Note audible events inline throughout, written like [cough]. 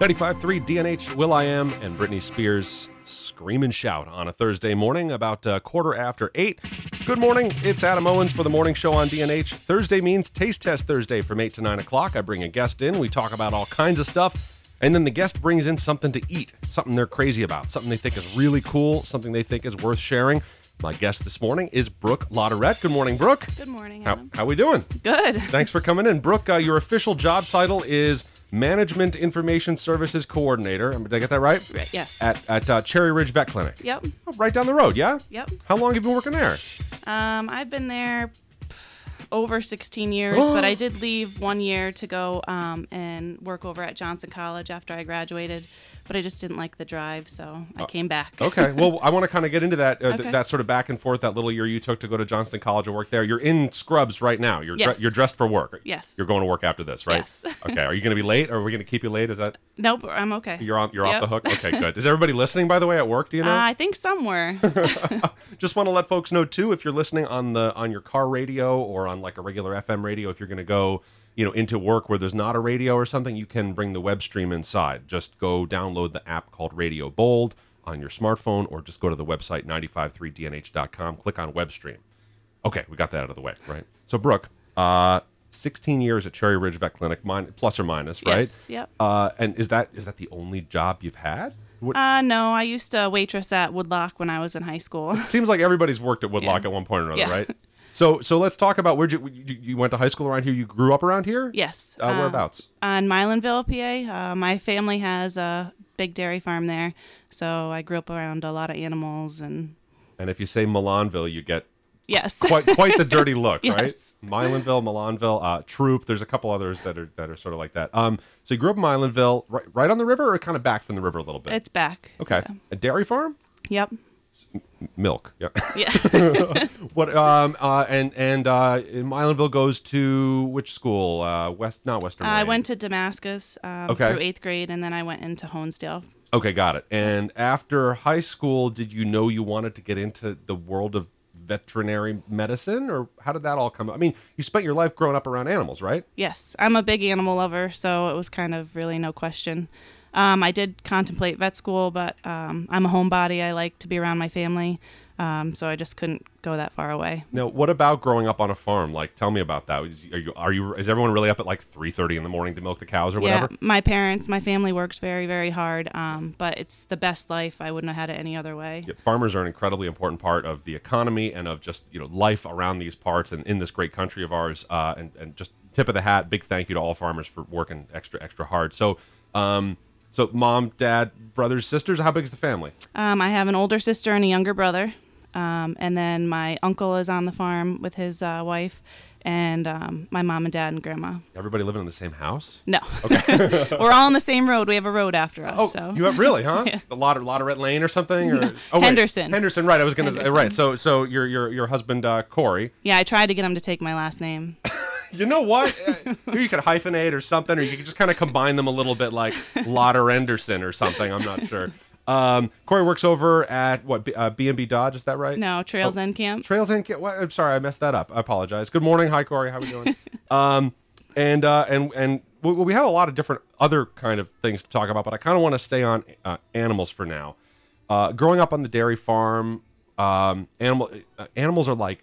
95.3 DNH Will I Am and Britney Spears scream and shout on a Thursday morning about a quarter after eight. Good morning. It's Adam Owens for the morning show on DNH. Thursday means Taste Test Thursday from 8 to 9 o'clock. I bring a guest in. We talk about all kinds of stuff. And then the guest brings in something to eat, something they're crazy about, something they think is really cool, something they think is worth sharing. My guest this morning is Brooke Lauderette. Good morning, Brooke. Good morning, How, Adam. how we doing? Good. Thanks for coming in. Brooke, uh, your official job title is Management Information Services Coordinator. Did I get that right? Right, yes. At, at uh, Cherry Ridge Vet Clinic. Yep. Oh, right down the road, yeah? Yep. How long have you been working there? Um, I've been there over 16 years, [gasps] but I did leave one year to go um, and work over at Johnson College after I graduated. But I just didn't like the drive, so I came back. Okay. Well, [laughs] I want to kind of get into that uh, th- Okay. that sort of back and forth, that little year you took to go to Johnson College and work there. You're in scrubs right now. You're dre- Yes. you're dressed for work. Yes. You're going to work after this, right? Yes. [laughs] okay. Are you going to be late, or are we going to keep you late? Is that Nope, I'm okay. you're on? You're off Yep. the hook. Okay, good. [laughs] Is everybody listening? By the way, at work, do you know? Uh, I think somewhere. Just want to let folks know too, if you're listening on the on your car radio or on like a regular FM radio, if you're going to go, you know, into work where there's not a radio or something, you can bring the web stream inside. Just go download the app called Radio Bold on your smartphone, or just go to the website 953dnh.com, click on web stream. Okay, we got that out of the way, right? So Brooke, uh, 16 years at Cherry Ridge Vet Clinic, min- plus or minus, right? Yes, yep. Uh, and is that is that the only job you've had? What, uh, no, I used to waitress at Woodloch when I was in high school. Seems like everybody's worked at Woodloch Yeah. at one point or another, Yeah. right? [laughs] So, so let's talk about where you, you you went to high school around here. You grew up around here. yes. Uh, whereabouts? on Milanville, PA. Uh, my family has a big dairy farm there, so I grew up around a lot of animals and And if you say Milanville, you get yes, quite quite the dirty look, [laughs] right? Yes. Milanville, Milanville, uh, Throop. There's a couple others that are that are sort of like that. Um, so you grew up in Milanville, right, right on the river, or kind of back from the river a little bit. it's back. okay. A dairy farm, Yep. Milk. Yeah. Yeah. [laughs] what? Um. Uh. And and uh. Milanville goes to which school? Uh. West. Not Western. I went to Damascus um, Okay. through eighth grade, and then I went into Honesdale. Okay, got it. And after high school, did you know you wanted to get into the world of veterinary medicine, or how did that all come? I mean, you spent your life growing up around animals, right? Yes, I'm a big animal lover, so it was kind of really no question. Um, I did contemplate vet school, but um, I'm a homebody. I like to be around my family, um, so I just couldn't go that far away. Now, what about growing up on a farm? Like, tell me about that. Is, are you are you is everyone really up at like three thirty in the morning to milk the cows or whatever? Yeah, my parents, my family works very, very hard, um, but it's the best life. I wouldn't have had it any other way. Yeah, farmers are an incredibly important part of the economy and of just you know life around these parts and in this great country of ours. Uh, and and just tip of the hat, big thank you to all farmers for working extra extra hard. So, um, so mom, dad, brothers, sisters. How big is the family? Um, I have an older sister and a younger brother, um, and then my uncle is on the farm with his uh, wife, and um, my mom and dad and grandma. Everybody living in the same house? No, Okay. [laughs] we're all on the same road. We have a road after us. Oh, so you have really, huh? [laughs] Yeah. The Lotter Lotterette Lane or something, or oh, wait, Henderson. Henderson, right? I was gonna say right. So, so your your your husband uh, Corey. yeah, I tried to get him to take my last name. [laughs] You know what? Uh, you could hyphenate or something, or you could just kind of combine them a little bit, like Lotter Henderson or something. I'm not sure. Um, Corey works over at what B- uh, B&B Dodge. Is that right? No, Trails End Camp. Trails and what? I'm sorry, I messed that up. I apologize. Good morning, hi Corey. How are we doing? [laughs] um, and uh, and and we, we have a lot of different other kind of things to talk about, but I kind of want to stay on uh, animals for now. Uh, growing up on the dairy farm, um, animal uh, animals are like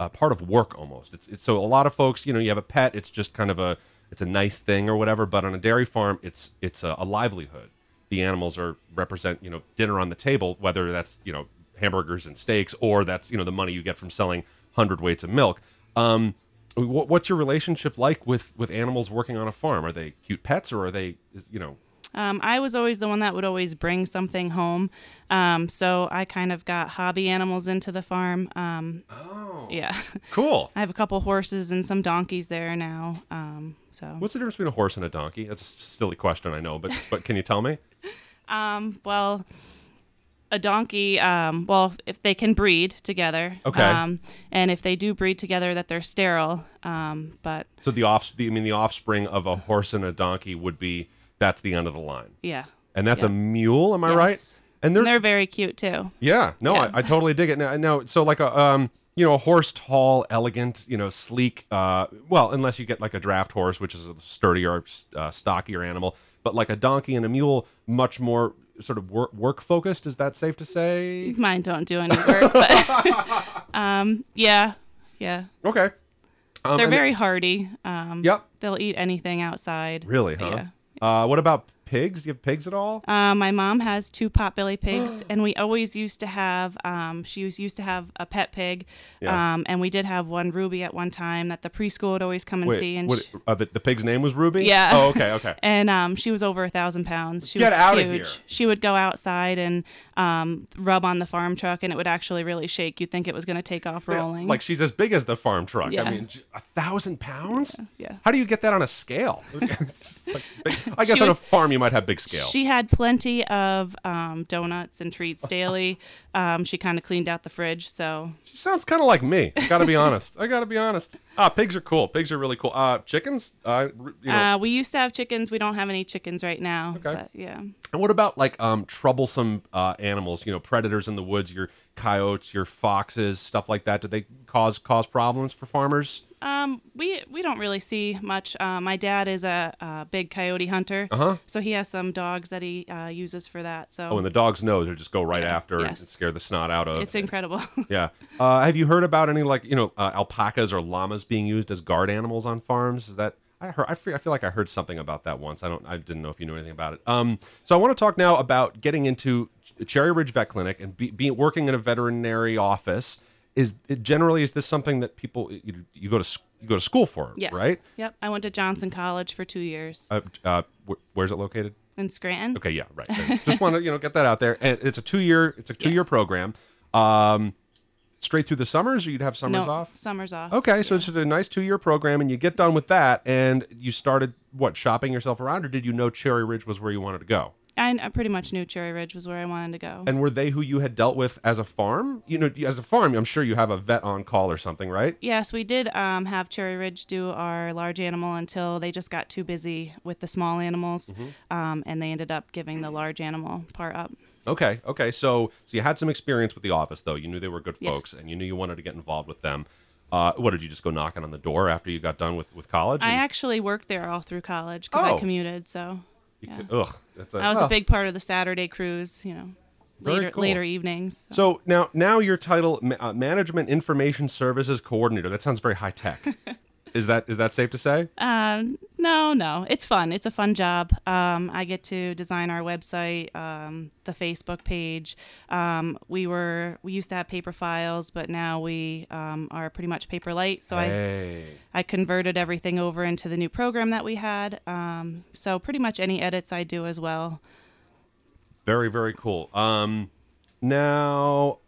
a part of work almost. It's, it's so a lot of folks, you know, you have a pet, it's just kind of a it's a nice thing or whatever. But on a dairy farm, it's it's a, a livelihood. The animals are represent you know dinner on the table, whether that's you know hamburgers and steaks or that's you know the money you get from selling hundred weights of milk. Um, what's your relationship like with with animals working on a farm? Are they cute pets or are they you know? Um, I was always the one that would always bring something home. Um, so I kind of got hobby animals into the farm. Um, Oh, yeah. cool. [laughs] I have a couple horses and some donkeys there now. Um, so, What's the difference between a horse and a donkey? That's a silly question, I know, but [laughs] but can you tell me? um, well, a donkey, um, well, if they can breed together. Okay. Um, and if they do breed together, that they're sterile. Um, but So the off, the, I mean, the offspring of a horse and a donkey would be that's the end of the line, yeah. and that's a mule. Am I right? Yes. And they're, And they're very cute too. yeah, no, Yeah. I, I totally dig it. Now, now, so like a um, you know, a horse tall, elegant, you know, sleek. Uh, well, unless you get like a draft horse, which is a sturdier, uh, stockier animal, but like a donkey and a mule, much more sort of work, work focused. Is that safe to say? Mine don't do any work, but [laughs] um, yeah, yeah. Okay. Um, They're very hardy. Um, Yep. They'll eat anything outside. Really, huh? Yeah. Uh, what about pigs? Do you have pigs at all? Uh, my mom has two potbelly pigs, [gasps] and we always used to have. Um, she was used to have a pet pig, Yeah. um, and we did have one Ruby at one time that the preschool would always come and Wait, see. And what, sh- uh, the, the pig's name was Ruby? Yeah. Oh, okay, okay. [laughs] and um, she was over a thousand pounds. She Get was outta huge. here. She would go outside and um, rub on the farm truck, and it would actually really shake. You'd think it was going to take off rolling. Like she's as big as the farm truck. I mean, a thousand pounds? yeah. How do you get that on a scale? [laughs] Like I guess She on a farm you might have big scales. She had plenty of um, donuts and treats [laughs] daily. um, she kind of cleaned out the fridge, so She sounds kind of like me. I gotta be honest. I gotta be honest. Ah, pigs are cool. Pigs are really cool. Uh, chickens. Uh, you know. uh, we used to have chickens. We don't have any chickens right now. Okay. But yeah. and what about like um troublesome uh, animals? You know, predators in the woods. Your coyotes, your foxes, stuff like that. Do they cause cause problems for farmers? Um, we we don't really see much. Uh, my dad is a, a big coyote hunter, Uh-huh. so he has some dogs that he uh, uses for that. So Oh, and the dogs know they just go right after and scare the snot out of. it's incredible. [laughs] yeah. Uh, have you heard about any like you know uh, alpacas or llamas being used as guard animals on farms? Is that I heard? I feel, I feel like I heard something about that once. I don't. I didn't know if you knew anything about it. Um. So I want to talk now about getting into Cherry Ridge Vet Clinic and be, be working in a veterinary office. Is it generally is this something that people you, you go to you go to school for? yes. Right. Yep. I went to Johnson College for two years Uh, uh, wh- where's it located? in Scranton. Okay, yeah, right. Just want to you know get that out there. And it's a two year it's a two year program. Um, straight through the summers, or you'd have summers no, off. summers off. Okay, so it's a nice two year program, and you get done with that, and you started what shopping yourself around, or did you know Cherry Ridge was where you wanted to go? I, I pretty much knew Cherry Ridge was where I wanted to go. And were they who you had dealt with as a farm? You know, as a farm, I'm sure you have a vet on call or something, right? Yes, we did um, have Cherry Ridge do our large animal until they just got too busy with the small animals, Mm-hmm. um, and they ended up giving the large animal part up. Okay, okay. So, so you had some experience with the office, though. You knew they were good Yes. folks, and you knew you wanted to get involved with them. Uh, what did you just go knocking on the door after you got done with with college? I actually worked there all through college because Oh. I commuted, so you yeah. ugh, that's a, I was oh. a big part of the Saturday cruise. You know, Very later cool. later evenings. So now, now your title, uh, Management Information Services Coordinator. That sounds very high tech. [laughs] is that is that safe to say? Um, no, no, it's fun. It's a fun job. Um, I get to design our website, um, the Facebook page. Um, we were we used to have paper files, but now we um, are pretty much paper light. So I hey, I converted everything over into the new program that we had. Um, so pretty much any edits I do as well. very very cool. Um, now,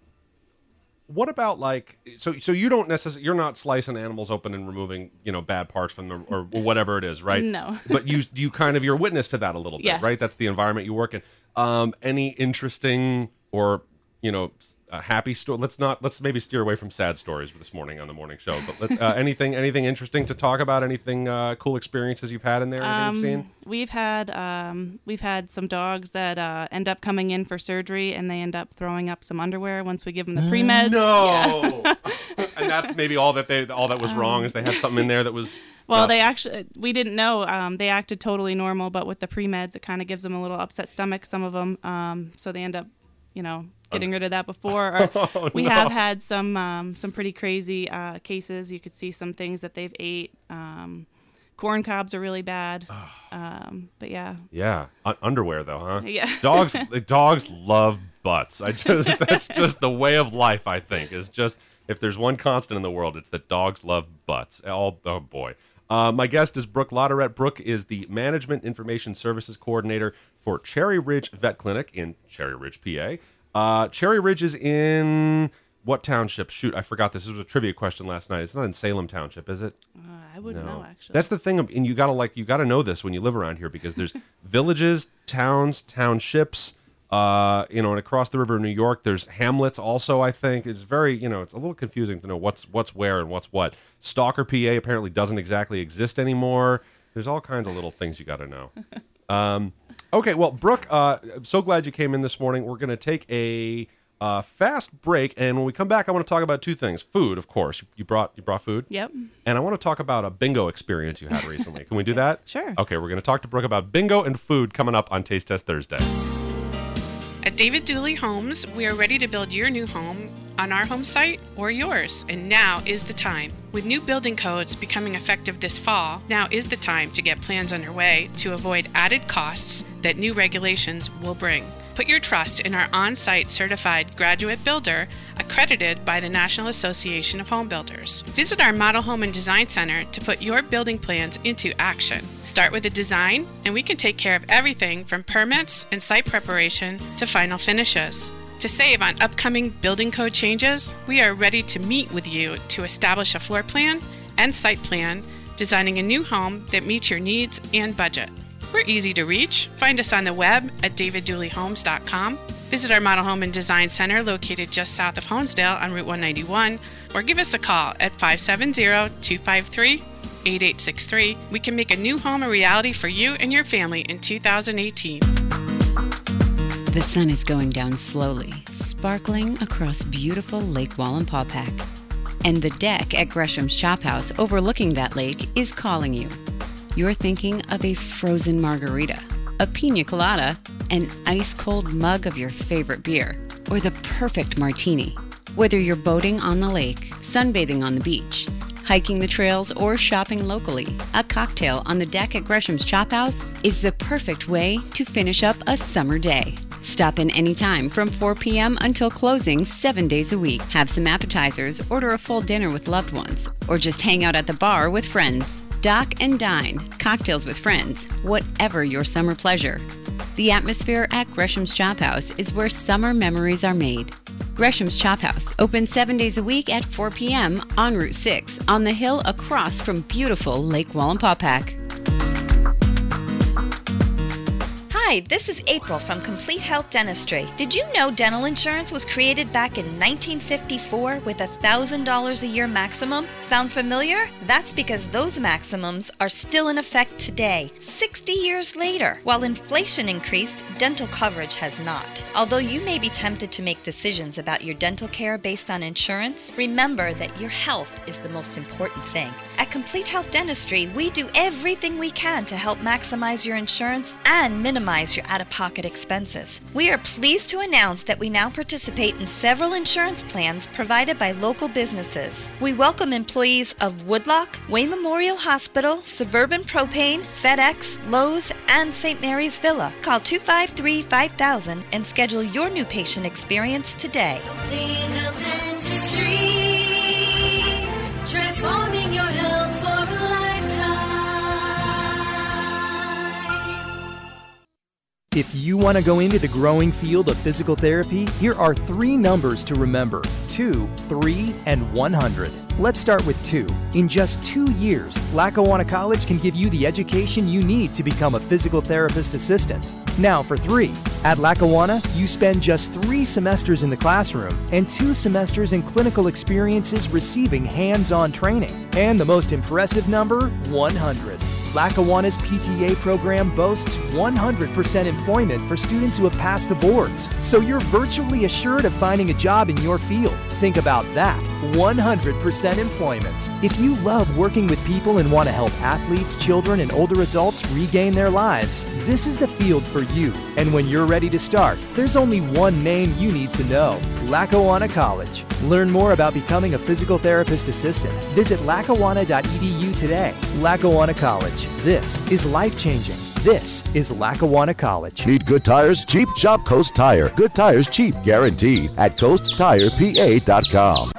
what about like so so you don't necessarily you're not slicing animals open and removing you know bad parts from them or whatever it is, right? No. [laughs] but you you kind of you're witness to that a little bit, Yes. right? That's the environment you work in. Um, any interesting or you know a happy story? Let's not let's maybe steer away from sad stories this morning on the morning show. But let's uh, anything anything interesting to talk about? Anything uh, cool experiences you've had in there? Anything you've seen? Um, we've had um, we've had some dogs that uh, end up coming in for surgery and they end up throwing up some underwear once we give them the pre meds. No. and that's maybe all that they all that was wrong is they had something in there that was Well, just- they actually we didn't know. Um, they acted totally normal, but with the pre meds, it kind of gives them a little upset stomach. Some of them, um, so they end up, you know, getting rid of that before. Or [laughs] Oh, we no. have had some um, some pretty crazy uh, cases. You could see some things that they've ate. Um, corn cobs are really bad. Um, but yeah, yeah Un- underwear though, huh? Yeah. [laughs] Dogs dogs love butts. I just [laughs] that's just the way of life. I think is just if there's one constant in the world, it's that dogs love butts. Oh, oh boy. Uh, my guest is Brooke Lotterette. Brooke is the Management Information Services Coordinator for Cherry Ridge Vet Clinic in Cherry Ridge, PA. Uh, Cherry Ridge is in what township? Shoot, I forgot this. This was a trivia question last night. It's not in Salem Township, is it? uh, I wouldn't know actually. That's the thing, and you gotta like you gotta know this when you live around here because there's [laughs] villages, towns, townships. Uh, you know, and across the river in New York, there's hamlets. Also, I think it's very, you know, it's a little confusing to know what's what's where and what's what. Stalker, PA, apparently doesn't exactly exist anymore. There's all kinds of little things you got to know. [laughs] Um, okay, well, Brooke, uh, I'm so glad you came in this morning. We're gonna take a uh, fast break, and when we come back, I want to talk about two things: food, of course. You brought you brought food, Yep. and I want to talk about a bingo experience you had recently. Can we do [laughs] that? Sure. Okay, we're going to talk to Brooke about bingo and food coming up on Taste Test Thursday. At David Dooley Homes, we are ready to build your new home on our home site or yours, and now is the time. With new building codes becoming effective this fall, now is the time to get plans underway to avoid added costs that new regulations will bring. Put your trust in our on site certified graduate builder accredited by the National Association of Home Builders. Visit our Model Home and Design Center to put your building plans into action. Start with a design, and we can take care of everything from permits and site preparation to final finishes. To save on upcoming building code changes, we are ready to meet with you to establish a floor plan and site plan, designing a new home that meets your needs and budget. We're easy to reach. Find us on the web at daviddooleyhomes.com. Visit our Model Home and Design Center located just south of Honesdale on Route 191 or give us a call at 570-253-8863. We can make a new home a reality for you and your family in 2018. The sun is going down slowly, sparkling across beautiful Lake Wallenpaupack. And the deck at Gresham's Chop House overlooking that lake is calling you. You're thinking of a frozen margarita, a pina colada, an ice cold mug of your favorite beer, or the perfect martini. Whether you're boating on the lake, sunbathing on the beach, hiking the trails, or shopping locally, a cocktail on the deck at Gresham's Chop House is the perfect way to finish up a summer day. Stop in anytime from 4 p.m. until closing seven days a week. Have some appetizers, order a full dinner with loved ones, or just hang out at the bar with friends. Dock and dine, cocktails with friends, whatever your summer pleasure. The atmosphere at Gresham's Chop House is where summer memories are made. Gresham's Chop House, open seven days a week at 4 p.m. on Route 6 on the hill across from beautiful Lake Wallenpaupack. Hi, this is April from Complete Health Dentistry. Did you know dental insurance was created back in 1954 with a $1,000 a year maximum? Sound familiar? That's because those maximums are still in effect today, 60 years later. While inflation increased, dental coverage has not. Although you may be tempted to make decisions about your dental care based on insurance, remember that your health is the most important thing. At Complete Health Dentistry, we do everything we can to help maximize your insurance and minimize your out of pocket expenses. We are pleased to announce that we now participate in several insurance plans provided by local businesses. We welcome employees of Woodloch, Wayne Memorial Hospital, Suburban Propane, FedEx, Lowe's, and St. Mary's Villa. Call 253 5000 and schedule your new patient experience today. Transforming your health If you want to go into the growing field of physical therapy, here are three numbers to remember 2, 3, and 100. Let's start with 2. In just two years, Lackawanna College can give you the education you need to become a physical therapist assistant. Now for 3. At Lackawanna, you spend just three semesters in the classroom and two semesters in clinical experiences receiving hands on training. And the most impressive number 100. Lackawanna's PTA program boasts 100% employment for students who have passed the boards, so you're virtually assured of finding a job in your field. Think about that 100% employment. If you love working with people and want to help athletes, children, and older adults regain their lives, this is the field for you. And when you're ready to start, there's only one name you need to know Lackawanna College. Learn more about becoming a physical therapist assistant. Visit lackawanna.edu today. Lackawanna College. This is life changing. This is Lackawanna College. Need good tires? Cheap? Shop Coast Tire. Good tires cheap, guaranteed at coasttirepa.com.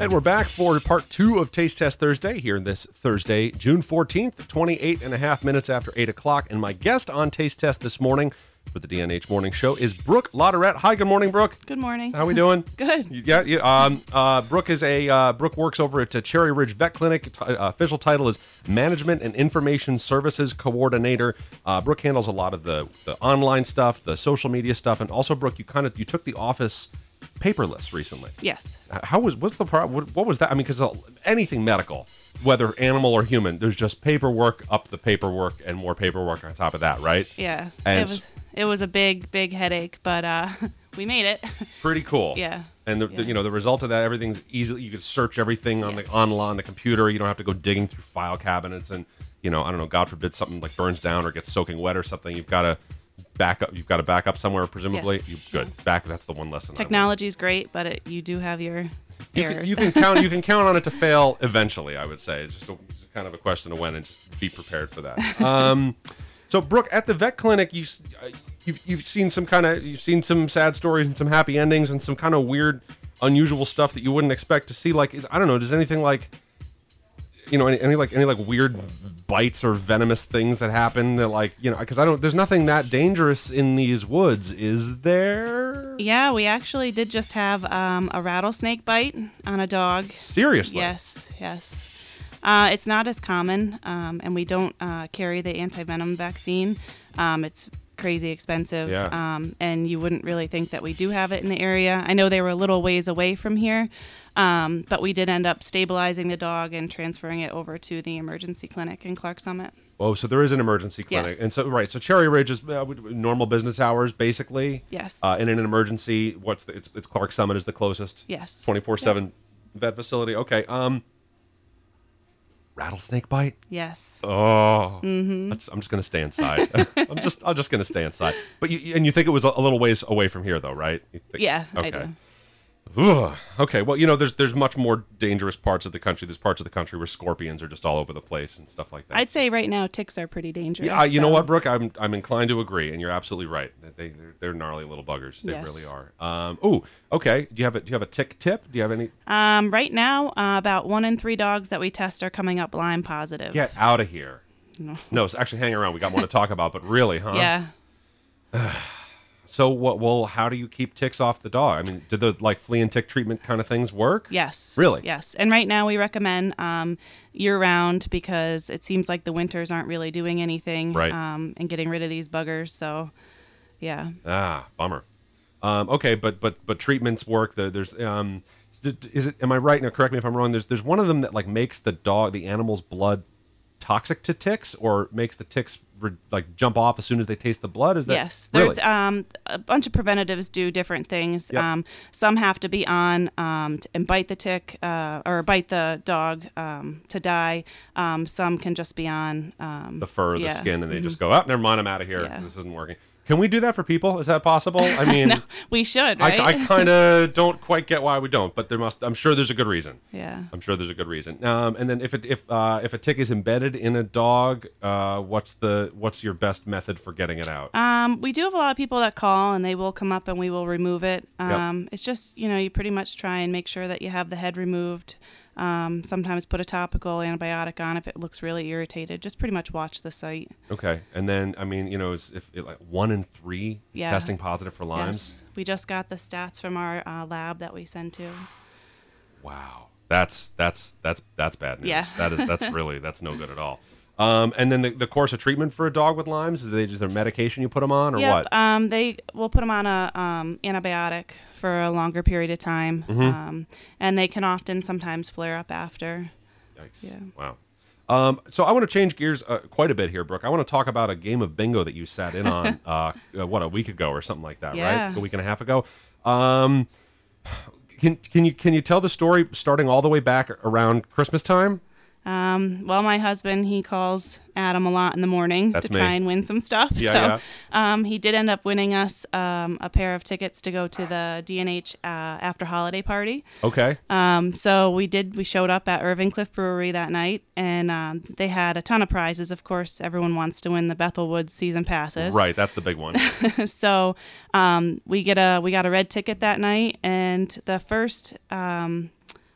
And we're back for part two of Taste Test Thursday here this Thursday, June 14th, 28 and a half minutes after 8 o'clock. And my guest on Taste Test this morning for the DNH Morning Show is Brooke Lauderette. Hi, good morning, Brooke. Good morning. How are we doing? [laughs] Good. Yeah, yeah. Um, uh, Brooke is a uh, Brooke works over at uh, Cherry Ridge Vet Clinic. T- uh, official title is Management and Information Services Coordinator. Uh, Brooke handles a lot of the the online stuff, the social media stuff, and also Brooke, you kind of you took the office paperless recently. Yes. How was what's the problem? What, what was that? I mean, because anything medical, whether animal or human. There's just paperwork up the paperwork and more paperwork on top of that, right? Yeah. And it was it was a big big headache, but uh, [laughs] we made it. Pretty cool. Yeah. And the, the- you know the result of that, everything's easily. You can search everything on Yes. the online on the computer. You don't have to go digging through file cabinets and you know I don't know. God forbid something like burns down or gets soaking wet or something. You've got to back up. You've got a backup somewhere, presumably. Yes. You good back. That's the one lesson. Technology is great, but it, you do have your You errors. can, you can count. You can [laughs] count on it to fail eventually. I would say it's just a, it's kind of a question of when, and just be prepared for that. [laughs] Um, so, Brooke, at the vet clinic, you. Uh, You've, you've seen some kind of you've seen some sad stories and some happy endings and some kind of weird, unusual stuff that you wouldn't expect to see. Like, is I don't know, does anything like you know any, any like any like weird bites or venomous things that happen that like you know because I don't there's nothing that dangerous in these woods, is there? yeah, we actually did just have um, a rattlesnake bite on a dog. Seriously? Yes, yes. Uh, it's not as common, um, and we don't uh, carry the anti-venom vaccine. Um, it's crazy expensive, Yeah. um, and you wouldn't really think that we do have it in the area. I know they were a little ways away from here, um, but we did end up stabilizing the dog and transferring it over to the emergency clinic in Clarks Summit. Oh, so there is an emergency clinic, Yes. and so right. So Cherry Ridge is uh, normal business hours, basically. Yes. Uh, and in an emergency, what's the, it's it's Clarks Summit is the closest. Yes. Twenty four seven vet facility. Okay. Um. Rattlesnake bite. Yes. Oh. Mm-hmm. I'm just gonna stay inside. [laughs] I'm just I'm just gonna stay inside. But you and you think it was a, little ways away from here, though, right? You think- Yeah, I Okay. Ugh. Okay, well, you know, there's there's much more dangerous parts of the country. There's parts of the country where scorpions are just all over the place and stuff like that. I'd say right now ticks are pretty dangerous. Yeah, you know what, Brooke? I'm I'm inclined to agree, and you're absolutely right. They they're, they're gnarly little buggers. They Yes. really are. Um, oh, okay. Do you have a do you have a tick tip? Do you have any? Um, right now, uh, about one in three dogs that we test are coming up Lyme positive. Get out of here. [laughs] No, it's actually hang around. We got more to talk about, but really, huh? Yeah. [sighs] [sighs] [sighs] So what? Well, how do you keep ticks off the dog? I mean, do the like flea and tick treatment kind of things work? Yes. Really? Yes. And right now we recommend um, year round because it seems like the winters aren't really doing anything Right. um, and getting rid of these buggers. So, yeah. Ah, bummer. Um, okay, but but but treatments work. The, there's um, is it? Am I right? Now, correct me if I'm wrong. There's there's one of them that like makes the dog, the animal's blood, toxic to ticks, or makes the ticks re- like jump off as soon as they taste the blood. Is that yes. really? There's um, a bunch of preventatives do different things. Yep. Um, some have to be on um, t- and bite the tick uh, or bite the dog um, to die. Um, some can just be on um, the fur, the yeah. Mm-hmm. skin, and they just go, oh, never mind, I'm out of here. Yeah. This isn't working. Can we do that for people? Is that possible? I [laughs] mean, No, we should, right? I, I kind of [laughs] don't quite get why we don't, but there must. I'm sure there's a good reason. yeah. I'm sure there's a good reason. Um, and then if it, if uh, if a tick is embedded in a dog, uh, what's the what's your best method for getting it out? Um, we do have a lot of people that call and they will come up and we will remove it. Um, It's just, you know, you pretty much try and make sure that you have the head removed. Um, sometimes put a topical antibiotic on if it looks really irritated. Just pretty much watch the site. Okay, and then I mean, you know, is if it, like one in three is Yeah. testing positive for Lyme's, Yes. We just got the stats from our uh, lab that we send to. wow, that's that's that's that's bad news. Yeah. that is that's [laughs] really that's no good at all. Um, and then the, the course of treatment for a dog with Lyme's is they just their medication you put them on or yep. what? Um, they will put them on a um, antibiotic for a longer period of time, Mm-hmm. um, and they can often sometimes flare up after. Yikes! yeah. Wow. Um, so I want to change gears uh, quite a bit here, Brooke. I want to talk about a game of bingo that you sat in on, [laughs] uh, uh, what a week ago or something like that, Yeah. right? A week and a half ago. Um, can can you can you tell the story starting all the way back around Christmas time? Um, well, my husband he calls Adam a lot in the morning That's to me. try and win some stuff. Yeah, [laughs] so, yeah. Um, he did end up winning us um, a pair of tickets to go to the DNH uh, after holiday party. Okay. Um, so we did. We showed up at Irving Cliff Brewery that night, and um, they had a ton of prizes. Of course, everyone wants to win the Bethel Woods season passes. Right, that's the big one. [laughs] so um, we get a we got a red ticket that night, and the first um,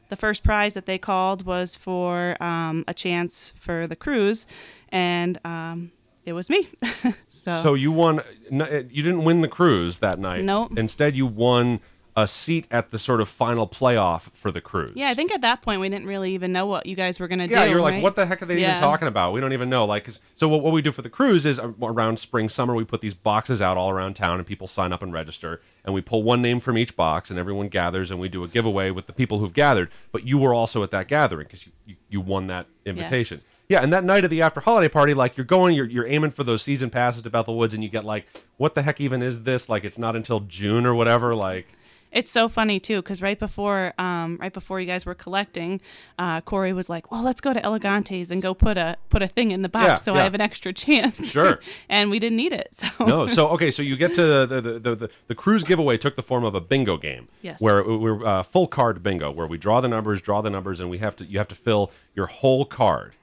the first prize that they called was for um, a chance for the cruise, and um, it was me. [laughs] so, so you won. You didn't win the cruise that night. Nope. Instead, you won a seat at the sort of final playoff for the cruise. Yeah, I think at that point we didn't really even know what you guys were gonna do. Yeah, you're like, right? what the heck are they Yeah. even talking about? We don't even know. Like, 'cause- so what, what we do for the cruise is uh, around spring, summer, we put these boxes out all around town, and people sign up and register, and we pull one name from each box, and everyone gathers, and we do a giveaway with the people who've gathered. But you were also at that gathering because you, you you won that invitation. Yes. Yeah, and that night of the after holiday party, like you're going, you're you're aiming for those season passes to Bethel Woods, and you get like, what the heck even is this? Like, it's not until June or whatever. Like, It's so funny too, because right before, um, right before you guys were collecting, uh, Corey was like, "Well, let's go to Elegantes and go put a put a thing in the box, Yeah, so yeah. I have an extra chance." Sure. [laughs] and we didn't need it. So no. So okay, so you get to the the, the, the the cruise giveaway took the form of a bingo game. Yes. Where we're uh, full card bingo, where we draw the numbers, draw the numbers, and we have to you have to fill your whole card.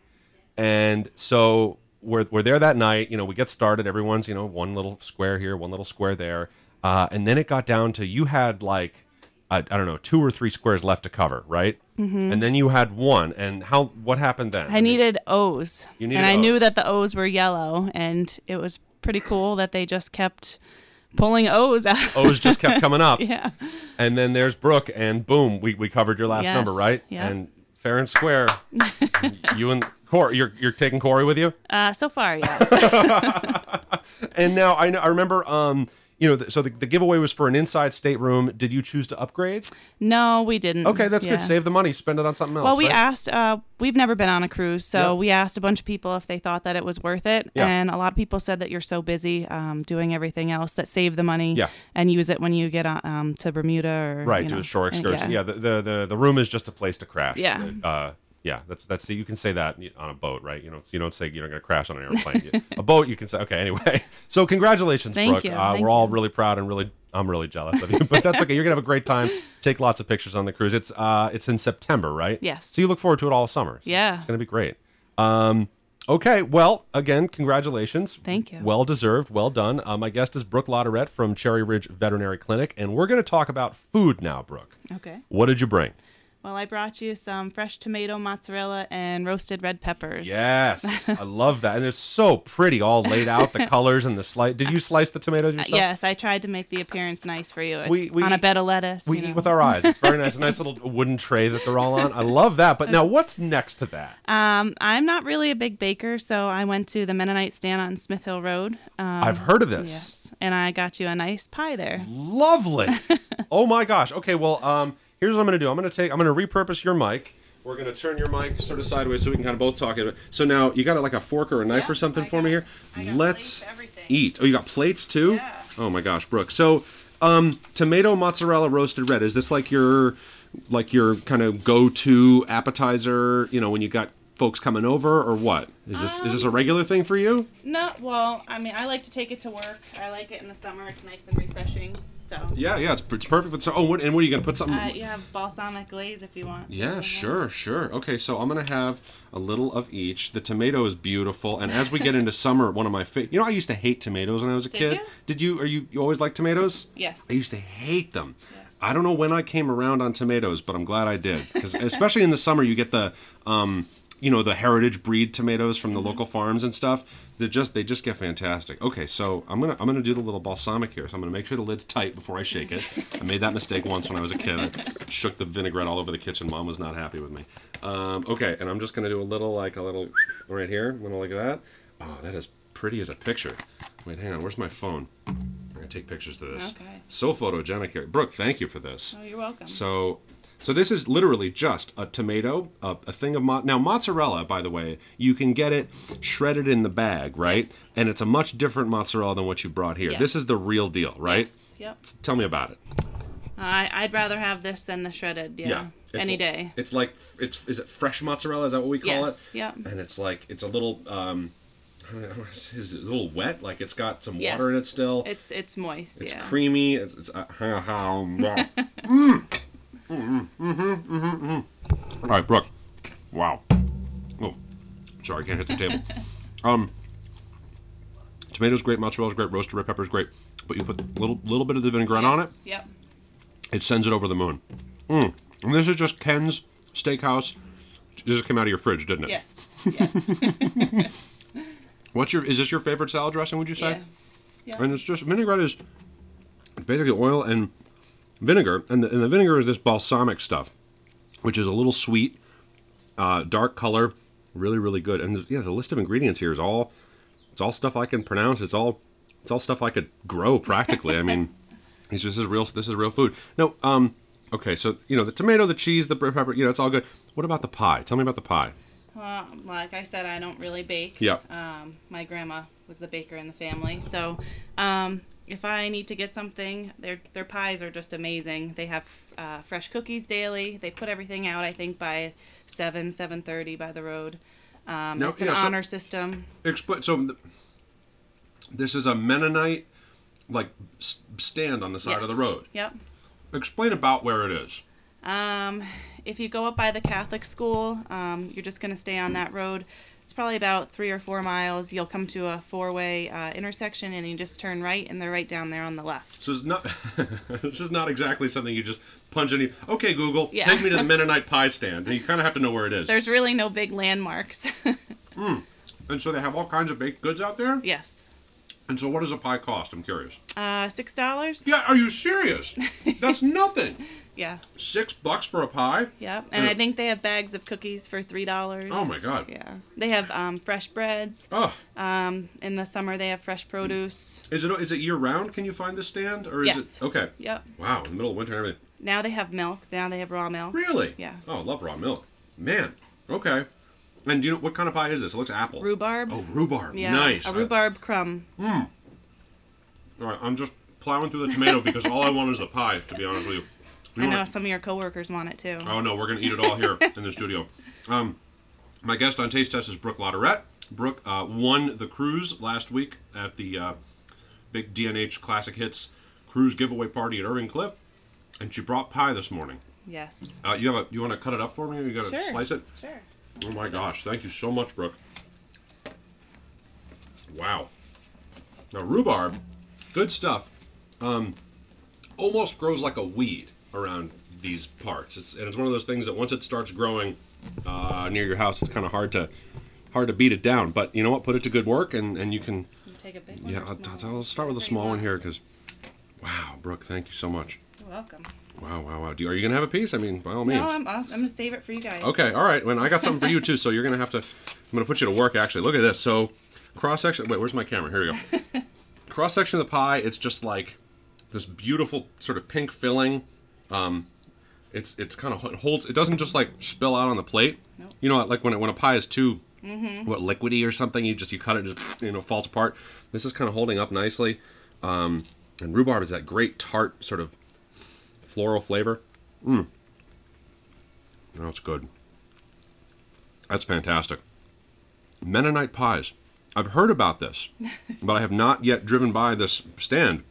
And so we're we're there that night. You know, we get started. Everyone's you know one little square here, one little square there, uh, and then it got down to you had like. I, I don't know, two or three squares left to cover, right? Mm-hmm. And then you had one. And how? What happened then? I needed O's, You needed and I knew that the O's were yellow, and it was pretty cool that they just kept pulling O's out. O's just kept coming up. [laughs] yeah. And then there's Brooke, and boom, we, we covered your last Yes, number, right? yeah. And fair and square. [laughs] you and Corey, you're you're taking Corey with you. Uh, so far, yeah. [laughs] And now I know I remember, um, you know, th- so the, the giveaway was for an inside stateroom. Did you choose to upgrade? no, we didn't. Okay, that's Yeah. good. Save the money, spend it on something else. Well, we right? asked. Uh, we've never been on a cruise, so Yeah. we asked a bunch of people if they thought that it was worth it, Yeah. and a lot of people said that you're so busy um, doing everything else that save the money Yeah. and use it when you get on, um, to Bermuda or right you do know, a shore and- excursion. Yeah, the, the the the room is just a place to crash. Yeah. Uh, yeah, that's that's you can say that on a boat, right? You know, you don't say you're going to crash on an airplane. A boat, you can say okay. Anyway, [laughs] so congratulations, Thank Brooke. you, Uh, we're all really proud and really I'm really jealous of you, [laughs] but that's okay. You're gonna have a great time. Take lots of pictures on the cruise. It's uh it's in September, right? Yes. So you look forward to it all summer. It's- Yeah. it's gonna be great. Um, okay. Well, again, congratulations. Thank you. Well deserved. Well done. Uh, my guest is Brooke Lauderette from Cherry Ridge Veterinary Clinic, and we're going to talk about food now, Brooke. Okay. What did you bring? Well, I brought you some fresh tomato, mozzarella, and roasted red peppers. Yes, [laughs] I love that, and it's so pretty, all laid out. The [laughs] colors and the slice. Did you slice the tomatoes Uh, yourself? yes, I tried to make the appearance nice for you. We- we on a bed of lettuce. We eat know. with our eyes. It's very nice. A [laughs] nice little wooden tray that they're all on. I love that. But now, what's next to that? Um, I'm not really a big baker, so I went to the Mennonite stand on Smith Hill Road. Um, I've heard of this. Yes, and I got you a nice pie there. Lovely. oh my gosh. Okay, well, um, here's what I'm gonna do. I'm gonna take. I'm gonna repurpose your mic. We're gonna turn your mic sort of sideways so we can kind of both talk. It. So now you got like a fork or a knife Yeah, or something I for me here. Got Let's eat. Oh, you got plates too. Yeah. Oh my gosh, Brooke. So, um, tomato mozzarella roasted red. Is this like your, like your kind of go-to appetizer? You know, when you got folks coming over, or what? Is this is this a Um, regular thing for you? No, well, I mean, I like to take it to work. I like it in the summer. It's nice and refreshing. So, Yeah, yeah. It's, it's perfect. With, so, oh, what, and what are you gonna put something? uh, you have balsamic glaze if you want. Yeah, sure, sure. Okay, so I'm gonna have a little of each. The tomato is beautiful, and as we get into [laughs] summer, one of my favorite. You know, I used to hate tomatoes when I was a Did kid. you? Did you? Are you? You always like tomatoes? Yes. I used to hate them. I don't know when I came around on tomatoes, but I'm glad I did. Because especially in the summer, you get the, um, you know, the heritage breed tomatoes from the Mm-hmm. local farms and stuff. They just they just get fantastic. Okay, so I'm gonna I'm gonna do the little balsamic here. So I'm gonna make sure the lid's tight before I shake it. I made that mistake once when I was a kid. I shook the vinaigrette all over the kitchen. Mom was not happy with me. Um, okay, and I'm just gonna do a little like a little right here. I'm gonna look at that. Oh, that is pretty as a picture. Wait, hang on. Where's my phone? I'm gonna take pictures of this. Okay. So photogenic here. Brooke, thank you for this. Oh, you're welcome. So, so this is literally just a tomato, a, a thing of mo- now mozzarella. By the way, you can get it shredded in the bag, right? Yes. And it's a much different mozzarella than what you brought here. Yes. This is the real deal, right? Yes, Yep. Tell me about it. I, I'd rather have this than the shredded. Yeah. It's Any l- day. It's like it's is it fresh mozzarella? Is that what we call Yes, it? yep. And it's like it's a little um, know, [laughs] is it a little wet? Like it's got some Yes. water in it still. It's it's moist. It's yeah. creamy. It's, it's uh, [laughs] mm. Mm, mm, mhm, mhm, mhm. All right, Brooke. Wow. Oh, sorry, I can't hit the table. [laughs] Um, tomatoes great, mozzarella's great, roasted red pepper's great, but you put a little little bit of the vinaigrette on it. Yep. It sends it over the moon. Mm. And this is just Ken's Steakhouse. This just came out of your fridge, didn't it? Yes. Yes. [laughs] What's your? Is this your favorite salad dressing? Would you say? yeah. Yeah. And it's just vinaigrette is basically oil and vinegar, and the, and the vinegar is this balsamic stuff, which is a little sweet, uh, dark color, really really good. And yeah, the list of ingredients here is all it's all stuff I can pronounce. It's all it's all stuff I could grow practically. I mean, [laughs] it's just this is real this is real food. No, um, okay, so you know the tomato, the cheese, the pepper, you know, it's all good. What about the pie? Tell me about the pie. Well, like I said, I don't really bake. Yeah. Um, my grandma was the baker in the family, so um, if I need to get something, their their pies are just amazing. They have uh, fresh cookies daily. They put everything out, I think, by seven seven thirty by the road. Um, Now, it's an yeah, so- honor system. Explain. So th- this is a Mennonite like s- stand on the side of the road. Yep. Explain about where it is. Um, if you go up by the Catholic school, um, you're just going to stay on that road. It's probably about three or four miles. You'll come to a four-way uh, intersection, and you just turn right, and they're right down there on the left. So it's not. [laughs] this is not exactly something you just punch any. Okay, Google, Yeah. take me to the [laughs] Mennonite pie stand. And you kind of have to know where it is. There's really no big landmarks. [laughs] And so they have all kinds of baked goods out there. yes. And so, what does a pie cost? I'm curious. Uh, six dollars. Yeah, are you serious? [laughs] That's nothing. Yeah. Six bucks for a pie? Yep. And Yeah. I think they have bags of cookies for three dollars. Oh my God. Yeah. They have um, fresh breads. Oh, Um, in the summer they have fresh produce. is it is it year round? Can you find this stand, or is Yes. it okay? Yep. Wow, in the middle of winter and everything. Now they have milk. Now they have raw milk. Really? Yeah. Oh, I love raw milk. Man. Okay. And do you know what kind of pie is this? It looks apple. Rhubarb. Oh, rhubarb. Yeah. Nice. A rhubarb crumb. Hmm. All right, I'm just plowing through the tomato because all I want is the pie. To be honest with you. You I know what? some of your coworkers want it too. Oh no, we're gonna eat it all here in the studio. [laughs] Um, my guest on Taste Test is Brooke Lauderette. Brooke uh, won the cruise last week at the uh, big DNH Classic Hits cruise giveaway party at Irving Cliff, and she brought pie this morning. Yes. Uh, you have a you want to cut it up for me? Or you got to Sure. slice it? Sure. Oh my gosh! Thank you so much, Brooke. Wow. Now rhubarb, good stuff. Um, almost grows like a weed around these parts. It's, and it's one of those things that once it starts growing uh, near your house, it's kind of hard to hard to beat it down. But you know what? Put it to good work, and, and you can. You take a big one. Yeah, or I'll, small I'll, I'll start with a small one here because. Wow, Brooke, thank you so much. You're welcome. Wow, wow, wow. Do, are you gonna have a piece? I mean, by all means. No, I'm, I'm gonna save it for you guys. Okay, all right. Well, I got something for you [laughs] too. So you're gonna have to. I'm gonna put you to work. Actually, look at this. So cross section. Wait, where's my camera? Here we go. [laughs] cross section of the pie. It's just like this beautiful sort of pink filling. Um, it's it's kind of it holds. It doesn't just like spill out on the plate. Nope. You know, like when it, when a pie is too what liquidy or something, you just you cut it, just you know falls apart. This is kind of holding up nicely. Um, and rhubarb is that great tart sort of floral flavor. Mm. That's good. That's fantastic. Mennonite pies. I've heard about this, [laughs] but I have not yet driven by this stand,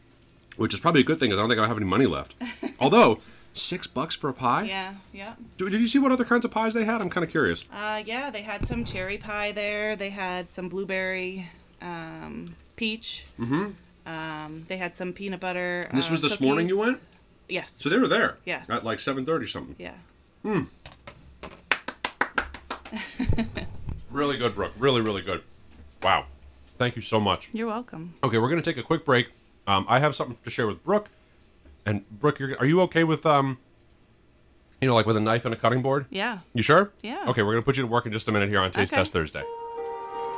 which is probably a good thing because I don't think I have any money left. [laughs] Although, six bucks for a pie? Yeah. Yeah. Do- Did you see what other kinds of pies they had? I'm kind of curious. Uh, yeah. They had some cherry pie there. They had some blueberry, um, peach. Mm-hmm. Um, they had some peanut butter. This uh, was this morning you went? Yes. So they were there. Yeah. At like 7:30 something. yeah. Hmm. [laughs] really good, Brooke. Really, really good. Wow. Thank you so much. You're welcome. Okay, we're gonna take a quick break. Um, I have something to share with Brooke, and Brooke, you're, are you okay with um, you know, like with a knife and a cutting board? Yeah. You sure? Yeah. Okay, we're gonna put you to work in just a minute here on Taste Okay. Test Thursday.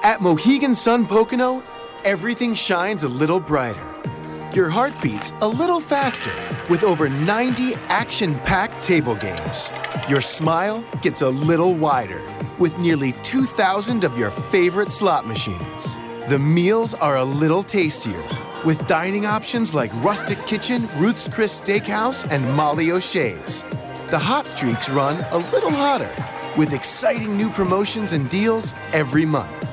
At Mohegan Sun Pocono, everything shines a little brighter. Your heart beats a little faster with over 90 action packed table games. Your smile gets a little wider with nearly 2,000 of your favorite slot machines. The meals are a little tastier with dining options like Rustic Kitchen, Ruth's Chris Steakhouse, and Molly O'Shea's. The hot streaks run a little hotter with exciting new promotions and deals every month.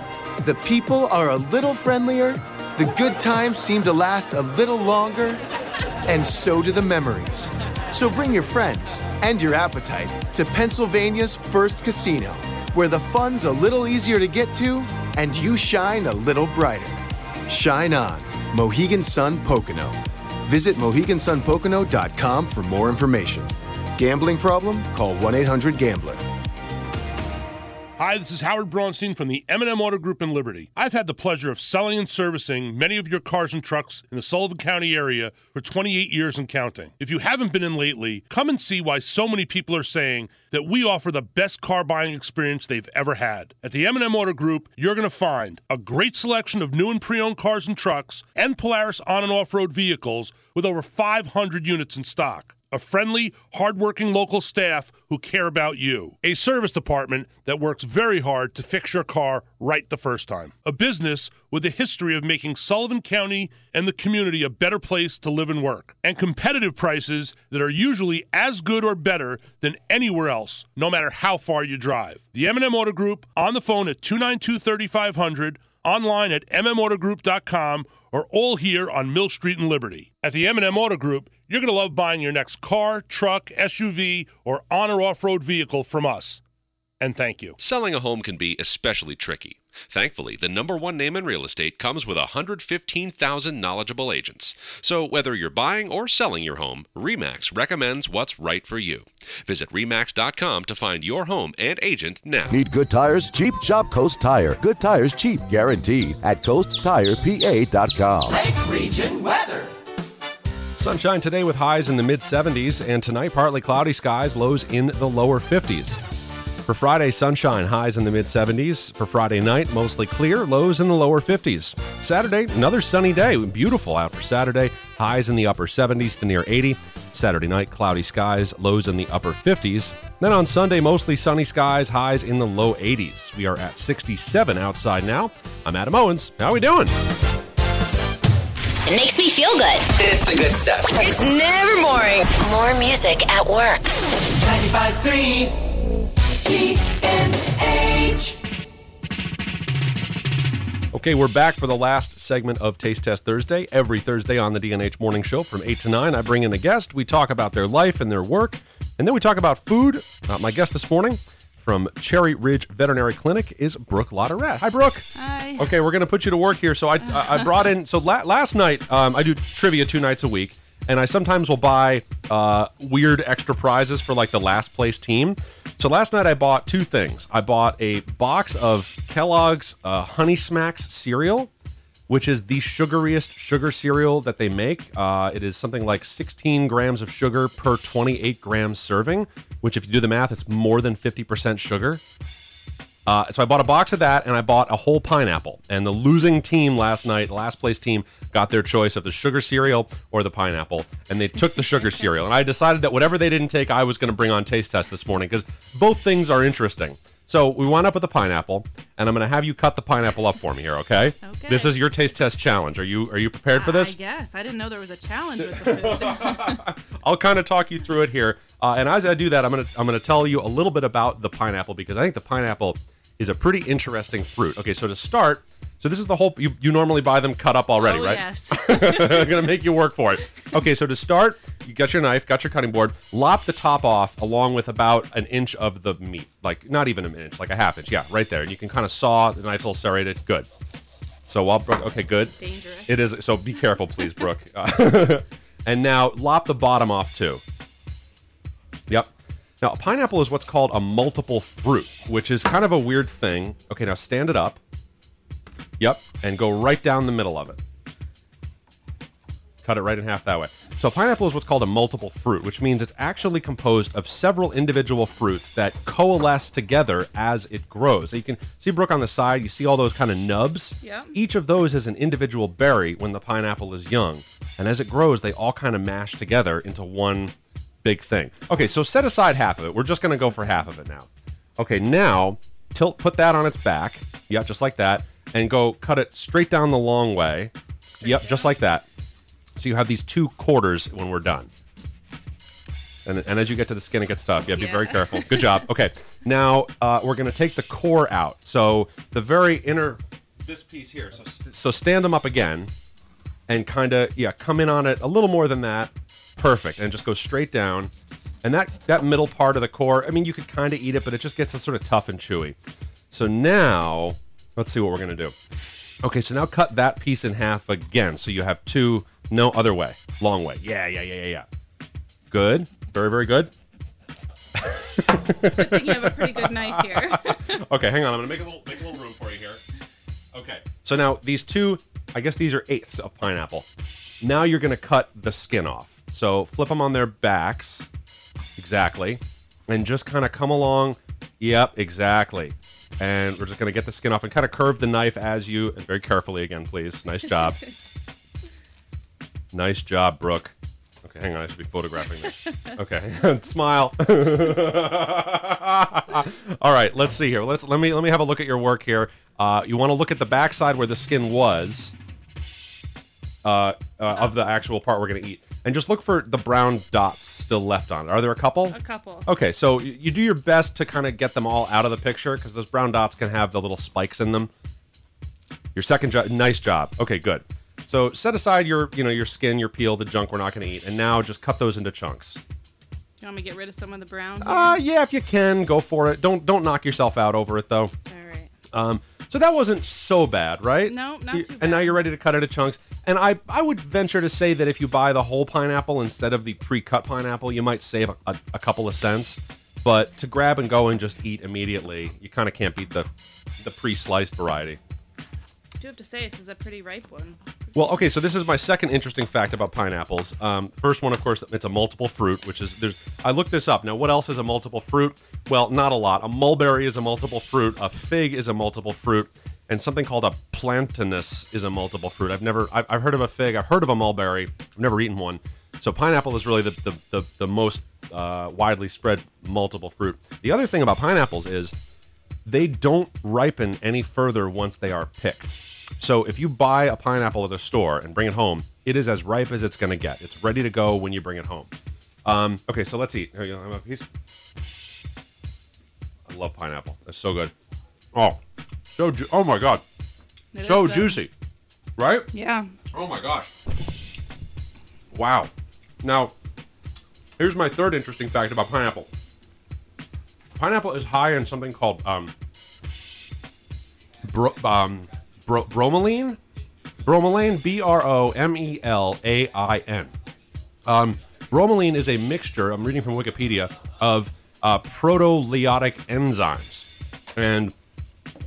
The people are a little friendlier, the good times seem to last a little longer, and so do the memories. So bring your friends and your appetite to Pennsylvania's first casino, where the fun's a little easier to get to and you shine a little brighter. Shine on, Mohegan Sun Pocono. Visit MoheganSunPocono.com for more information. Gambling problem? Call 1 800 Gambler. Hi, this is Howard Braunstein from the M&M Auto Group in Liberty. I've had the pleasure of selling and servicing many of your cars and trucks in the Sullivan County area for 28 years and counting. If you haven't been in lately, come and see why so many people are saying that we offer the best car buying experience they've ever had. At the M&M Auto Group, you're going to find a great selection of new and pre-owned cars and trucks and Polaris on and off-road vehicles with over 500 units in stock a friendly, hardworking local staff who care about you, a service department that works very hard to fix your car right the first time, a business with a history of making Sullivan County and the community a better place to live and work, and competitive prices that are usually as good or better than anywhere else, no matter how far you drive. The M&M Auto Group on the phone at 292-3500, online at mmautogroup.com, or all here on Mill Street and Liberty. At the M&M Auto Group, you're going to love buying your next car, truck, SUV, or on or off road vehicle from us. And thank you. Selling a home can be especially tricky. Thankfully, the number one name in real estate comes with 115,000 knowledgeable agents. So whether you're buying or selling your home, REMAX recommends what's right for you. Visit REMAX.com to find your home and agent now. Need good tires? Cheap? Shop Coast Tire. Good tires cheap, guaranteed at coasttirepa.com. Lake region weather. Sunshine today with highs in the mid 70s, and tonight partly cloudy skies, lows in the lower 50s. For Friday, sunshine, highs in the mid 70s. For Friday night, mostly clear, lows in the lower 50s. Saturday, another sunny day, beautiful out for Saturday, highs in the upper 70s to near 80. Saturday night, cloudy skies, lows in the upper 50s. Then on Sunday, mostly sunny skies, highs in the low 80s. We are at 67 outside now. I'm Adam Owens. How are we doing? It makes me feel good. It's the good stuff. It's never boring. More music at work. 95.3 DNH. Okay, we're back for the last segment of Taste Test Thursday. Every Thursday on the DNH Morning Show from 8 to 9, I bring in a guest. We talk about their life and their work, and then we talk about food. Uh, my guest this morning from Cherry Ridge Veterinary Clinic is Brooke Latourette. Hi, Brooke. Hi. Okay, we're going to put you to work here. So I, I I brought in, so la- last night, um, I do trivia two nights a week, and I sometimes will buy uh, weird extra prizes for like the last place team. So last night I bought two things. I bought a box of Kellogg's uh, Honey Smacks cereal, which is the sugariest sugar cereal that they make. Uh, it is something like 16 grams of sugar per 28 grams serving, which, if you do the math, it's more than 50% sugar. Uh, so I bought a box of that, and I bought a whole pineapple. And the losing team last night, the last place team, got their choice of the sugar cereal or the pineapple, and they took the sugar cereal. And I decided that whatever they didn't take, I was going to bring on taste test this morning because both things are interesting. So we wound up with a pineapple, and I'm going to have you cut the pineapple up for me here, okay? Okay. This is your taste test challenge. Are you are you prepared for this? I. I didn't know there was a challenge with the [laughs] food. [laughs] I'll kind of talk you through it here, uh, and as I do that, I'm gonna I'm gonna tell you a little bit about the pineapple because I think the pineapple is a pretty interesting fruit. Okay, so to start, so this is the whole you, you normally buy them cut up already, oh, right? yes. I'm [laughs] gonna make you work for it. Okay, so to start, you got your knife, got your cutting board, lop the top off along with about an inch of the meat, like not even an inch, like a half inch, yeah, right there. And you can kind of saw the knife's all serrated. Good. So while Brooke, okay, good. dangerous. It is. So be careful, please, Brooke. [laughs] [laughs] And now lop the bottom off too. Yep. Now, a pineapple is what's called a multiple fruit, which is kind of a weird thing. Okay, now stand it up. Yep, and go right down the middle of it. Cut it right in half that way. So, a pineapple is what's called a multiple fruit, which means it's actually composed of several individual fruits that coalesce together as it grows. So, you can see, Brooke, on the side, you see all those kind of nubs. Yep. Each of those is an individual berry when the pineapple is young. And as it grows, they all kind of mash together into one big thing. Okay, so set aside half of it. We're just going to go for half of it now. Okay, now tilt, put that on its back. Yeah, just like that. And go cut it straight down the long way. yep, just like that. So you have these two quarters when we're done. And, and as you get to the skin, it gets tough. Yeah, be very careful. [laughs] Good job. Okay, now uh, we're going to take the core out. So the very inner, this piece here. So, st- so stand them up again and kind of, yeah, come in on it a little more than that. Perfect. And just go straight down. And that, that middle part of the core, I mean, you could kind of eat it, but it just gets sort of tough and chewy. So now, let's see what we're going to do. Okay, so now cut that piece in half again. So you have two, no other way, long way. Yeah, yeah, yeah, yeah, yeah. Good. Very, very good. Good thing you have a pretty good knife here. [laughs] okay, hang on. I'm gonna make a little make a little room for you here. Okay. So now these two, I guess these are eighths of pineapple. Now you're gonna cut the skin off. So flip them on their backs, exactly, and just kind of come along. Yep, exactly. And we're just gonna get the skin off and kind of curve the knife as you, and very carefully again, please. Nice job. [laughs] nice job, Brooke. Okay, hang on. I should be photographing this. [laughs] Okay, [laughs] smile. [laughs] All right, let's see here. Let's let me let me have a look at your work here. Uh, you want to look at the backside where the skin was uh, uh, of the actual part we're going to eat, and just look for the brown dots still left on it. Are there a couple? A couple. Okay, so y- you do your best to kind of get them all out of the picture because those brown dots can have the little spikes in them. Your second job, nice job. Okay, good. So set aside your, you know, your skin, your peel, the junk we're not going to eat, and now just cut those into chunks. You want me to get rid of some of the brown? Uh, yeah, if you can, go for it. Don't don't knock yourself out over it though. All right. Um, so that wasn't so bad, right? No, not You- too And now you're ready to cut it into chunks. And I I would venture to say that if you buy the whole pineapple instead of the pre-cut pineapple, you might save a, a, a couple of cents. But to grab and go and just eat immediately, you kind of can't beat the the pre-sliced variety. I do have to say this is a pretty ripe one. Well, okay, so this is my second interesting fact about pineapples. Um, first one, of course, it's a multiple fruit, which is there's. I looked this up. Now, what else is a multiple fruit? Well, not a lot. A mulberry is a multiple fruit. A fig is a multiple fruit, and something called a plantainus is a multiple fruit. I've never. I've, I've heard of a fig. I've heard of a mulberry. I've never eaten one. So pineapple is really the the the, the most uh, widely spread multiple fruit. The other thing about pineapples is they don't ripen any further once they are picked. So if you buy a pineapple at the store and bring it home, it is as ripe as it's going to get. It's ready to go when you bring it home. Um, okay, so let's eat. Here you a piece. I love pineapple. It's so good. Oh, so ju- oh my god, It so juicy, right? Yeah. Oh my gosh. Wow. Now, here's my third interesting fact about pineapple. Pineapple is high in something called um, bro, um, bro, bromelain. Bromelain, B R O M E L A I N. Um, bromelain is a mixture, I'm reading from Wikipedia, of uh, enzymes. And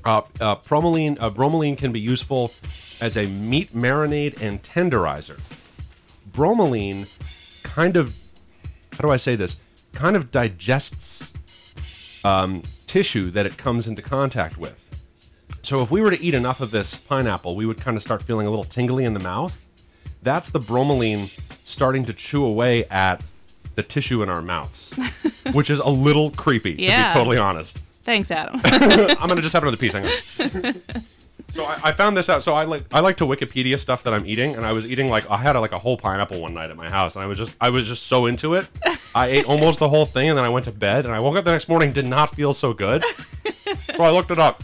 uh, uh, bromelain, uh, bromelain can be useful as a meat marinade and tenderizer. Bromelain kind of, how do I say this? Kind of digests um, tissue that it comes into contact with. So if we were to eat enough of this pineapple, we would kind of start feeling a little tingly in the mouth. That's the bromelain starting to chew away at the tissue in our mouths, [laughs] which is a little creepy, Yeah. to be totally honest. Thanks, Adam. [laughs] I'm gonna [laughs] just have another piece. Hang on. So I, I found this out. So I like I like to Wikipedia stuff that I'm eating, and I was eating like I had a, like a whole pineapple one night at my house, and I was just I was just so into it. I ate almost the whole thing, and then I went to bed, and I woke up the next morning did not feel so good. so I looked it up.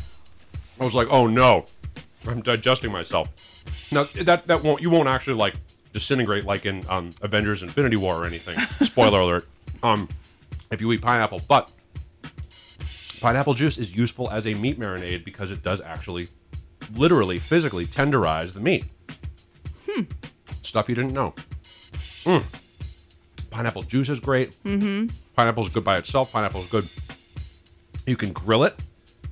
I was like, oh no, I'm digesting myself. Now that that won't you won't actually like disintegrate like in um, Avengers: Infinity War or anything. [laughs] Spoiler alert. Um, if you eat pineapple, but pineapple juice is useful as a meat marinade because it does actually, literally, physically tenderize the meat. Hmm. Stuff you didn't know. Mm. Pineapple juice is great. Mm-hmm. Pineapple's good by itself. Pineapple's good. You can grill it,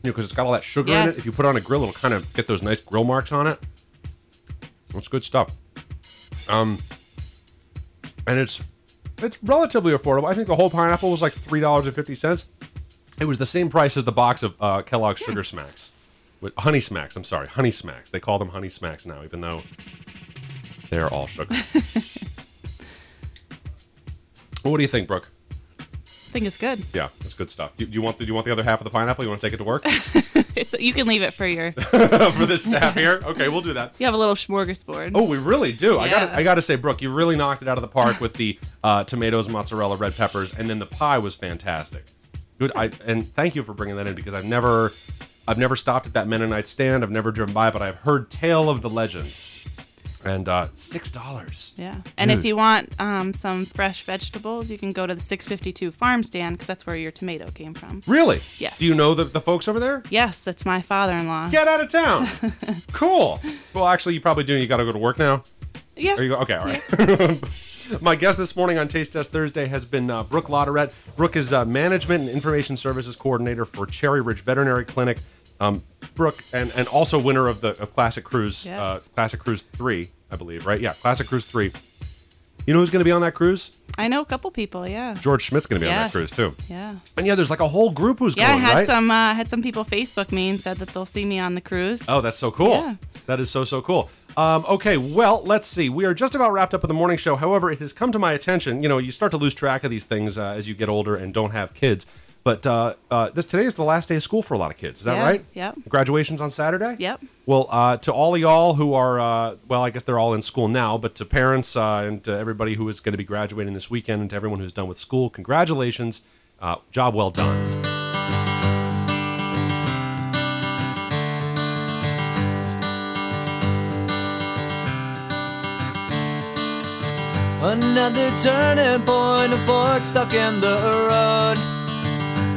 you know, because it's got all that sugar in it. If you put it on a grill, it'll kind of get those nice grill marks on it. It's good stuff. Um, and it's it's relatively affordable. I think the whole pineapple was like three dollars and fifty cents. It was the same price as the box of uh, Kellogg's Sugar Smacks, with Honey Smacks. I'm sorry, Honey Smacks. They call them Honey Smacks now, even though they're all sugar. [laughs] what do you think, Brooke? Think it's good. Yeah, it's good stuff. Do, do you want the, do you want the other half of the pineapple? You want to take it to work [laughs] It's, you can leave it for your. [laughs] for the staff here? Okay, we'll do that. You have a little smorgasbord. Oh, we really do. I got Yeah. I got to say, Brooke, you really knocked it out of the park with the uh, tomatoes, mozzarella, red peppers, and then the pie was fantastic. Good. I and thank you for bringing that in because I've never, I've never stopped at that Mennonite stand. I've never driven by, but I've heard tale of the legend. And uh, six dollars. Yeah. And if you want um, some fresh vegetables, you can go to the 652 farm stand because that's where your tomato came from. Really? Yes. Do you know the, the folks over there? Yes, that's my father-in-law. Get out of town. [laughs] cool. Well, actually, you probably do. You got to go to work now. Yeah. Are you go? Okay, all right. [laughs] My guest this morning on Taste Test Thursday has been uh, Brooke Latourette. Brooke is uh, Management and Information Services Coordinator for Cherry Ridge Veterinary Clinic. Um, Brooke, and, and also winner of the of Classic Cruise, Yes. uh, Classic Cruise 3, I believe, right? Yeah, Classic Cruise 3. You know who's going to be on that cruise? I know a couple people. Yeah. George Schmidt's going to be on that cruise, too. Yeah. And yeah, there's like a whole group who's Yeah, I going, had right? some uh, had some people Facebook me and said that they'll see me on the cruise. Oh, that's so cool. Yeah. That is so, so cool. Um, okay, well, let's see. We are just about wrapped up with the morning show. However, it has come to my attention, you know, you start to lose track of these things uh, as you get older and don't have kids. But uh, uh, this, today is the last day of school for a lot of kids. Is that Yeah, right? yep. Graduation's on Saturday? Yep. Well, uh, to all of y'all who are, uh, well, I guess they're all in school now, but to parents uh, and to everybody who is going to be graduating this weekend and to everyone who's done with school, congratulations. Uh, job well done. Another turning point, a fork stuck in the road.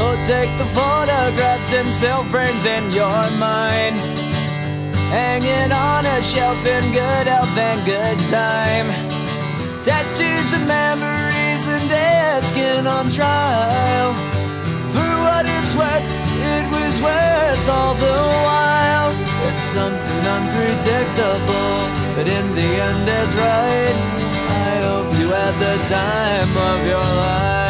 So take the photographs and still frames in your mind. Hanging on a shelf in good health and good time. Tattoos and memories and dead skin on trial. For what it's worth, it was worth all the while. It's something unpredictable, but in the end is right. I hope you had the time of your life.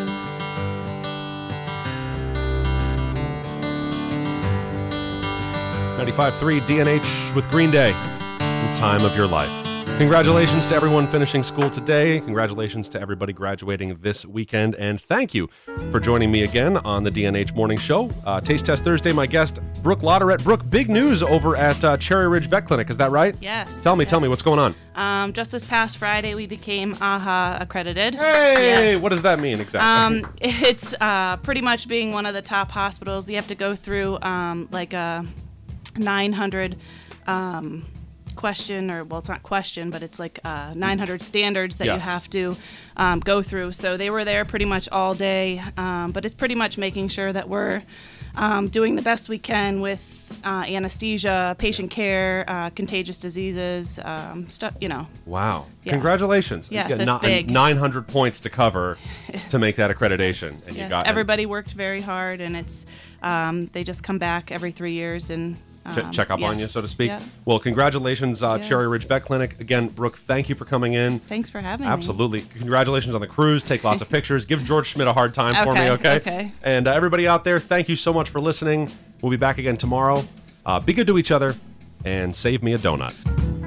Ninety-five three DNH with Green Day. Time of your life. Congratulations to everyone finishing school today. Congratulations to everybody graduating this weekend. And thank you for joining me again on the DNH Morning Show. Uh, Taste Test Thursday, my guest, Brooke Latourette. Brooke, big news over at uh, Cherry Ridge Vet Clinic. Is that right? Yes. Tell me, tell me, what's going on? Um, just this past Friday, we became AHA accredited. Hey, Yes. what does that mean exactly? Um, [laughs] it's uh, pretty much being one of the top hospitals. You have to go through um, like a 900 um, question, or well, it's not question, but it's like uh, 900 standards that Yes. you have to um, go through. So they were there pretty much all day, um, but it's pretty much making sure that we're um, doing the best we can with uh, anesthesia, patient care, uh, contagious diseases, um, stuff. You know. Wow. Yeah. Congratulations. Yes, you it's got big. 900 points to cover [laughs] to make that accreditation. And you yes, got everybody worked very hard, and it's um, they just come back every three years and um, check up on you, so to speak. yeah. Well, congratulations, uh, Yeah. Cherry Ridge Vet Clinic. Again, Brooke, thank you for coming in. Thanks for having me. Absolutely. Congratulations on the cruise. Take lots of [laughs] pictures. Give George Schmidt a hard time for me, Okay, okay? okay. And uh, everybody out there, thank you so much for listening. We'll be back again tomorrow. Uh, be good to each other and save me a donut.